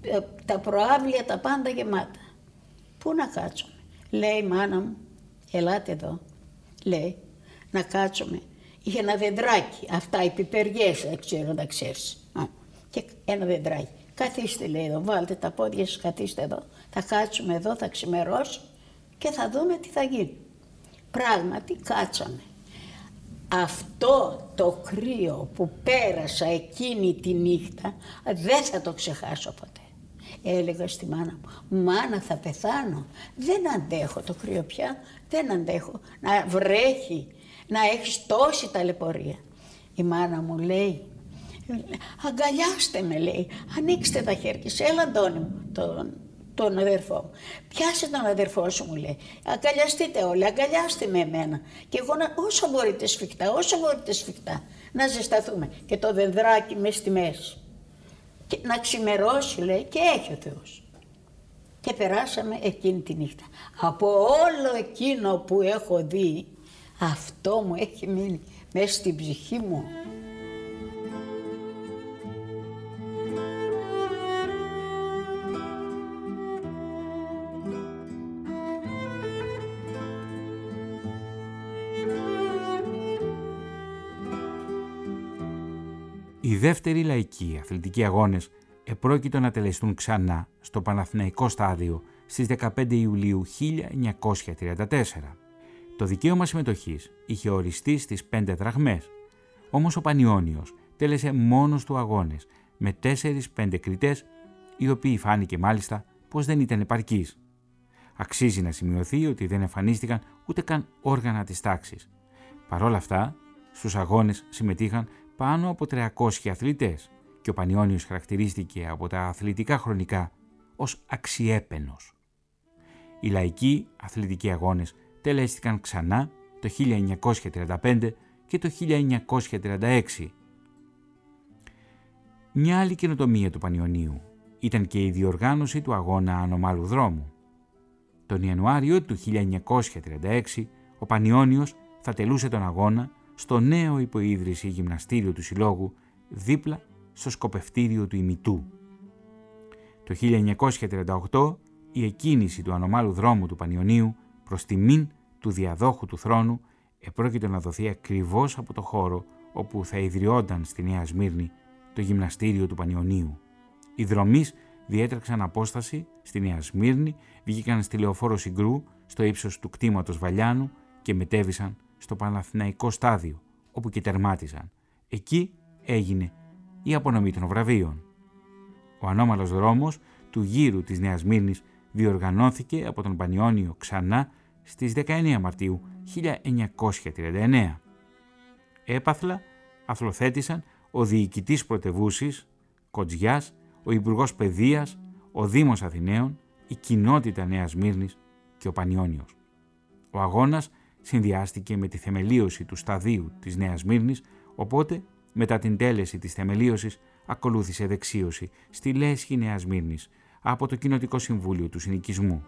Speaker 6: Ε, τα προάβλια τα πάντα γεμάτα. Πού να κάτσουμε; Λέει η μάνα μου, ελάτε εδώ. Λέει, να κάτσουμε. Είχε ένα δεντράκι, αυτά οι πιπεριές, δεν ξέρω να τα ξέρεις. Και ένα δεντράκι. Καθίστε λέει εδώ, βάλτε τα πόδια σας, καθίστε εδώ. Θα κάτσουμε εδώ, θα ξημερώσουμε και θα δούμε τι θα γίνει. Πράγματι κάτσαμε. Αυτό το κρύο που πέρασα εκείνη τη νύχτα δεν θα το ξεχάσω ποτέ. Έλεγα στη μάνα μου, μάνα θα πεθάνω, δεν αντέχω το κρύο πια, δεν αντέχω να βρέχει, να έχεις τόση ταλαιπωρία. Η μάνα μου λέει, αγκαλιάστε με λέει, ανοίξτε τα χέρια, έλα Αντώνη μου, τον τον αδερφό μου. Πιάσε τον αδερφό σου, μου λέει. Αγκαλιαστείτε όλοι, αγκαλιάστε με εμένα. Και εγώ να, όσο μπορείτε σφιχτά, όσο μπορείτε σφιχτά, να ζεσταθούμε. Και το δεδράκι μες στη μέση. Και να ξημερώσει, λέει, και έχει ο Θεός. Και περάσαμε εκείνη τη νύχτα. Από όλο εκείνο που έχω δει, αυτό μου έχει μείνει μέσα στην ψυχή μου.
Speaker 1: Δεύτεροι λαϊκοί αθλητικοί αγώνες επρόκειτο να τελεστούν ξανά στο Παναθηναϊκό στάδιο στις 15 Ιουλίου 1934. Το δικαίωμα συμμετοχής είχε οριστεί στις 5 δραχμές, όμως ο Πανιόνιος τέλεσε μόνος του αγώνες με 4-5 κριτές, οι οποίοι φάνηκε μάλιστα πως δεν ήταν επαρκείς. Αξίζει να σημειωθεί ότι δεν εμφανίστηκαν ούτε καν όργανα της τάξης. Παρ' όλα αυτά, στους αγώνες συμμετείχαν πάνω από 300 αθλητές και ο Πανιόνιος χαρακτηρίστηκε από τα αθλητικά χρονικά ως αξιέπαινος. Οι λαϊκοί αθλητικοί αγώνες τελέστηκαν ξανά το 1935 και το 1936. Μια άλλη καινοτομία του Πανιωνίου ήταν και η διοργάνωση του αγώνα ανομάλου δρόμου. Τον Ιανουάριο του 1936 ο Πανιόνιος θα τελούσε τον αγώνα στο νέο υποίδρυση γυμναστήριο του Συλλόγου δίπλα στο σκοπευτήριο του ημιτού. Το 1938 η εκκίνηση του ανομάλου δρόμου του Πανιωνίου προς τιμήν του διαδόχου του θρόνου επρόκειτο να δοθεί ακριβώς από το χώρο όπου θα ιδρυόταν στη Νέα Σμύρνη το γυμναστήριο του Πανιωνίου. Οι δρομείς διέτρεξαν απόσταση στη Νέα Σμύρνη, βγήκαν στη λεωφόρο Συγκρού στο ύψος του κτήματος Βαλιάνου και μετέβησαν στο Παναθηναϊκό στάδιο, όπου και τερμάτισαν. Εκεί έγινε η απονομή των βραβείων. Ο ανώμαλος δρόμος του γύρου της Νέας Μύρνης διοργανώθηκε από τον Πανιόνιο ξανά στις 19 Μαρτίου 1939. Έπαθλα αθλοθέτησαν ο διοικητής πρωτευούσης, Κοτζιάς, ο Υπουργός Παιδείας, ο Δήμος Αθηναίων, η κοινότητα Νέας Μύρνης και ο Πανιόνιος. Ο αγώνας συνδυάστηκε με τη θεμελίωση του σταδίου της Νέας Μύρνης, οπότε μετά την τέλεση της θεμελίωσης ακολούθησε δεξίωση στη Λέσχη Νέας Μύρνης από το Κοινοτικό Συμβούλιο του Συνοικισμού.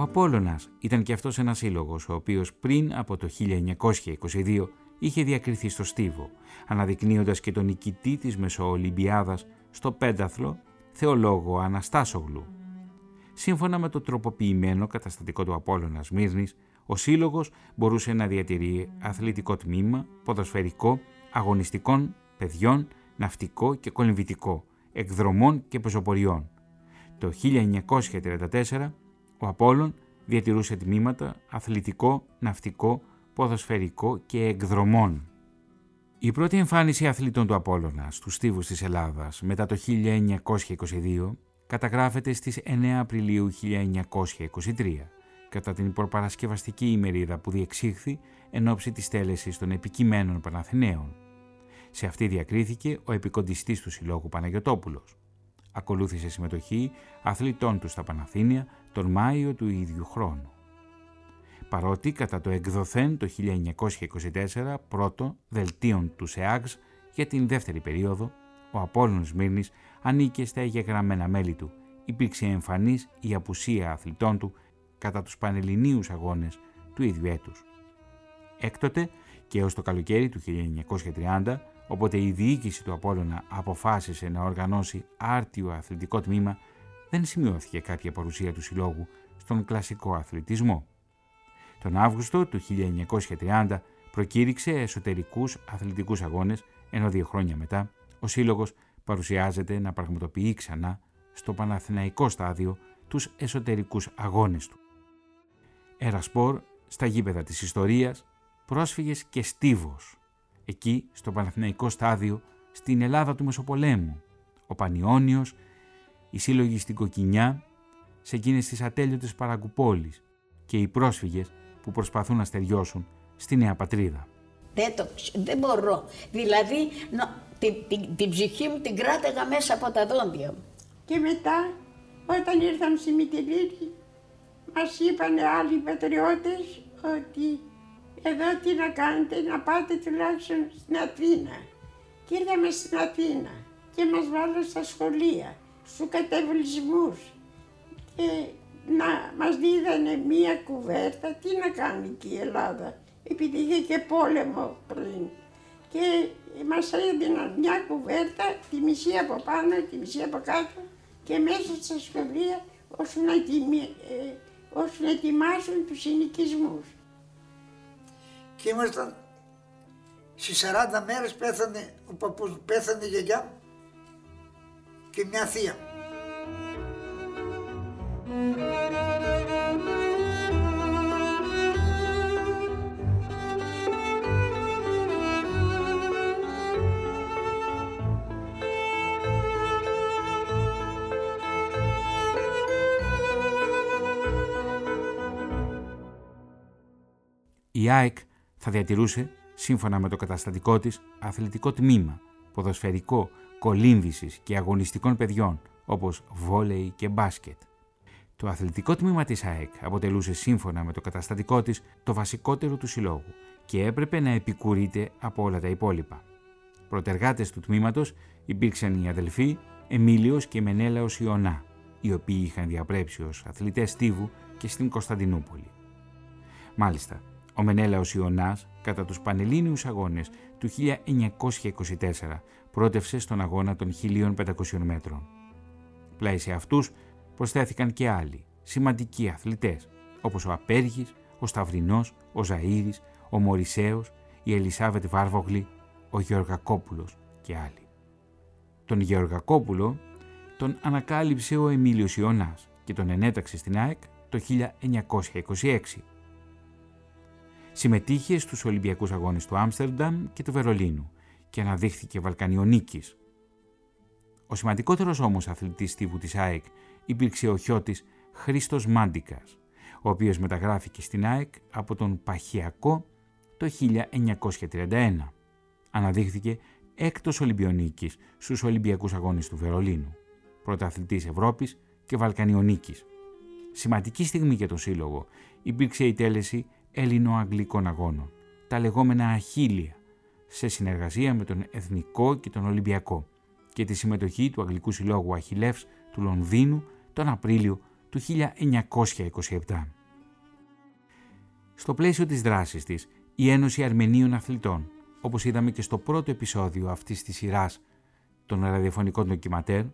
Speaker 1: Απόλλωνας ήταν και αυτός ένας σύλλογος, ο οποίος πριν από το 1922 είχε διακριθεί στο Στίβο, αναδεικνύοντας και τον νικητή της Μεσοολυμπιάδας στο πένταθλο, θεολόγο Αναστάσογλου. Σύμφωνα με το τροποποιημένο καταστατικό του Απόλλωνα Μύρνης, ο σύλλογος μπορούσε να διατηρεί αθλητικό τμήμα, ποδοσφαιρικό, αγωνιστικών, παιδιών, ναυτικό και κολυμβητικό, εκδρομών και πεζοποριών. Το 1934 ο Απόλλων διατηρούσε τμήματα αθλητικό, ναυτικό, ποδοσφαιρικό και εκδρομών. Η πρώτη εμφάνιση αθλητών του Απόλλωνα στους στίβους της Ελλάδας μετά το 1922 καταγράφεται στις 9 Απριλίου 1923 κατά την προπαρασκευαστική ημερίδα που διεξήχθη εν ώψη της τέλεσης των επικειμένων Παναθηναίων. Σε αυτή διακρίθηκε ο επικοντιστής του Συλλόγου Παναγιωτόπουλος. Ακολούθησε συμμετοχή αθλητών του στα Παναθήνια τον Μάιο του ίδιου χρόνου. Παρότι κατά το εκδοθέν το 1924 πρώτο δελτίων του ΣΕΑΓΣ για την δεύτερη περίοδο, ο Απόλλωνος Μύρνης ανήκε στα εγγεγραμμένα μέλη του. Υπήρξε εμφανής η απουσία αθλητών του κατά τους Πανελληνίους αγώνες του ίδιου έτους. Έκτοτε και έως το καλοκαίρι του 1930 Όποτε η διοίκηση του Απόλλωνα αποφάσισε να οργανώσει άρτιο αθλητικό τμήμα, δεν σημειώθηκε κάποια παρουσία του συλλόγου στον κλασικό αθλητισμό. Τον Αύγουστο του 1930 προκήρυξε εσωτερικούς αθλητικούς αγώνες, ενώ δύο χρόνια μετά ο σύλλογος παρουσιάζεται να πραγματοποιεί ξανά στο Παναθηναϊκό στάδιο τους εσωτερικούς αγώνες του. Ερασπορ στα γήπεδα της ιστορίας, πρόσφυγες και στίβος εκεί στο Παναθηναϊκό στάδιο στην Ελλάδα του Μεσοπολέμου, ο Πανιόνιος, οι σύλλογοι στην Κοκκινιά, σε εκείνες τις ατέλειωτες παραγκουπόλεις και οι πρόσφυγες που προσπαθούν να στεριώσουν στη νέα πατρίδα.
Speaker 6: Δεν, το, δεν μπορώ. Δηλαδή την, την, την, ψυχή μου την κράταγα μέσα από τα δόντια μου.
Speaker 5: Και μετά όταν ήρθαμε στη Μητυλίνη μας είπαν άλλοι πατριώτες ότι εδώ τι να κάνετε, να πάτε τουλάχιστον στην Αθήνα. Και ήρθαμε στην Αθήνα και μας βάλανε στα σχολεία, στους κατεβλισμούς. Και να μας δίδανε μία κουβέρτα, τι να κάνει και η Ελλάδα, επειδή είχε και πόλεμο πριν. Και μας έδιναν μια κουβέρτα, τη μισή από πάνω, τη μισή από κάτω και μέσα στα σχολεία ώστε να, ε, ώστε να ετοιμάσουν τους συνοικισμούς.
Speaker 11: Και ήμασταν στις 40 μέρες πέθανε ο παππούς πέθανε η γιαγιά και μια θεία.
Speaker 1: Η ΑΕΚ θα διατηρούσε, σύμφωνα με το καταστατικό της, αθλητικό τμήμα, ποδοσφαιρικό, κολύμβησης και αγωνιστικών παιδιών, όπως βόλεϊ και μπάσκετ. Το αθλητικό τμήμα της ΑΕΚ αποτελούσε σύμφωνα με το καταστατικό της το βασικότερο του συλλόγου και έπρεπε να επικουρείται από όλα τα υπόλοιπα. Πρωτεργάτες του τμήματος υπήρξαν οι αδελφοί Εμίλιος και Μενέλαος Ιωνά, οι οποίοι είχαν διαπρέψει ως αθλητές στίβου και στην Κωνσταντινούπολη. Μάλιστα, ο Μενέλαος Ιωνάς, κατά τους Πανελλήνιους Αγώνες του 1924, πρότευσε στον αγώνα των 1500 μέτρων. Πλάι σε αυτούς προσθέθηκαν και άλλοι, σημαντικοί αθλητές, όπως ο Απέργης, ο Σταυρινός, ο Ζαΐρης, ο Μωρισαίος, η Ελισάβετ Βάρβογλη, ο Γεωργακόπουλος και άλλοι. Τον Γεωργακόπουλο τον ανακάλυψε ο Εμίλιος Ιωνάς και τον ενέταξε στην ΑΕΚ το 1926 Συμμετείχε στους Ολυμπιακούς Αγώνες του Άμστερνταμ και του Βερολίνου και αναδείχθηκε Βαλκανιονίκης. Ο σημαντικότερος όμως αθλητής τύπου της ΑΕΚ υπήρξε ο χιώτης Χρήστος Μάντικας, ο οποίος μεταγράφηκε στην ΑΕΚ από τον Παχιακό το 1931. Αναδείχθηκε έκτος Ολυμπιονίκης στους Ολυμπιακούς Αγώνες του Βερολίνου, πρωταθλητής Ευρώπης και Βαλκανιονίκης. Σημαντική στιγμή για τον Σύλλογο υπήρξε η τέλεση Έλληνο-Αγγλικών Αγώνων, τα λεγόμενα Αχίλια, σε συνεργασία με τον Εθνικό και τον Ολυμπιακό και τη συμμετοχή του Αγγλικού Συλλόγου Αχιλεύς του Λονδίνου τον Απρίλιο του 1927. Στο πλαίσιο της δράσης της, η Ένωση Αρμενίων Αθλητών, όπως είδαμε και στο πρώτο επεισόδιο αυτής της σειράς των ραδιοφωνικών ντοκιματέρ,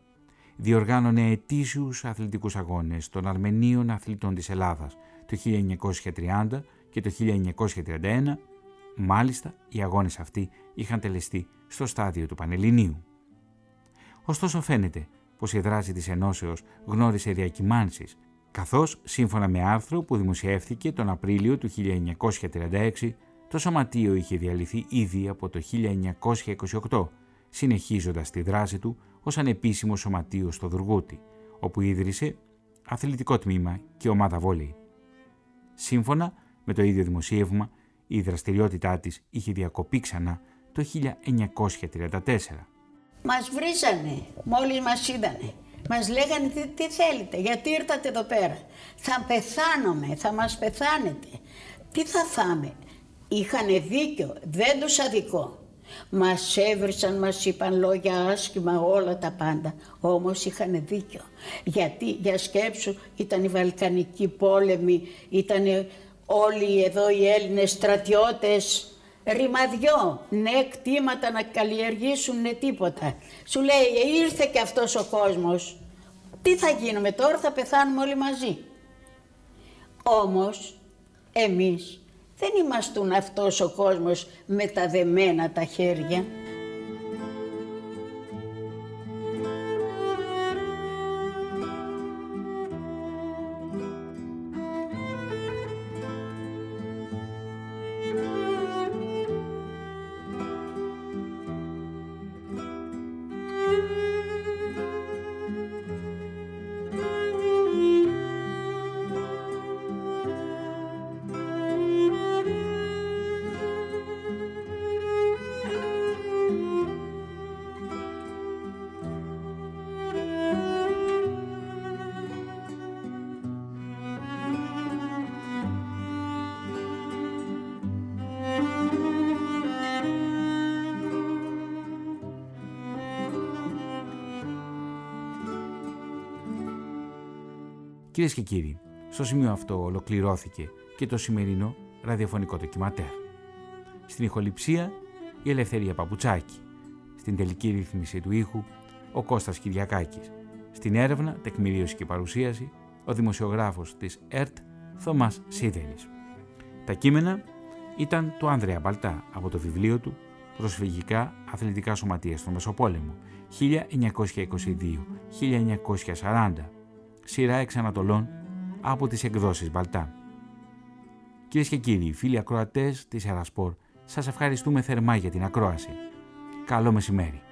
Speaker 1: διοργάνωνε ετήσιους αθλητικούς αγώνες των Αρμενίων Αθλητών της Ελλάδας το 1930 και το 1931, μάλιστα οι αγώνες αυτοί είχαν τελεστεί στο στάδιο του Πανελληνίου. Ωστόσο φαίνεται πως η δράση της Ενώσεως γνώρισε διακυμάνσεις, καθώς σύμφωνα με άρθρο που δημοσιεύθηκε τον Απρίλιο του 1936, το σωματείο είχε διαλυθεί ήδη από το 1928, συνεχίζοντας τη δράση του ως ανεπίσημο σωματείο στο Δουργούτι, όπου ίδρυσε αθλητικό τμήμα και ομάδα βόλεϊ. Σύμφωνα με το ίδιο δημοσίευμα, η δραστηριότητά της είχε διακοπεί ξανά το 1934.
Speaker 6: Μας βρίζανε μόλις μας είδανε. Μας λέγανε τι, τι θέλετε, γιατί ήρθατε εδώ πέρα; Θα πεθάνομαι, θα μας πεθάνετε. Τι θα φάμε; Είχανε δίκιο, δεν τους αδικό. Μας έβρισαν, μας είπαν λόγια άσχημα όλα τα πάντα. Όμως είχαν δίκιο. Γιατί για σκέψου ήταν η Βαλκανική πόλεμη, ήταν όλοι εδώ οι Έλληνες στρατιώτες ρημαδιό, ναι κτήματα να καλλιεργήσουν ναι τίποτα. Σου λέει ήρθε και αυτός ο κόσμος, τι θα γίνουμε τώρα, θα πεθάνουμε όλοι μαζί. Όμως εμείς δεν ήμαστούν αυτός ο κόσμος με τα δεμένα τα χέρια.
Speaker 1: Κυρίες και κύριοι, στο σημείο αυτό ολοκληρώθηκε και το σημερινό ραδιοφωνικό ντοκιματέρ. Στην ηχοληψία η Ελευθερία Παπουτσάκη. Στην τελική ρύθμιση του ήχου ο Κώστας Κυριακάκης. Στην έρευνα, τεκμηρίωση και παρουσίαση ο δημοσιογράφος της ΕΡΤ Θωμάς Σίδερης. Τα κείμενα ήταν του Άνδρεα Μπαλτά από το βιβλίο του «Προσφυγικά αθλητικά σωματεία στο Μεσοπόλεμο 1922-1940» σειρά εξανατολών από τις εκδόσεις Μπαλτά. Κυρίες και κύριοι, φίλοι ακροατές της Ερασπορ, σας ευχαριστούμε θερμά για την ακρόαση. Καλό μεσημέρι.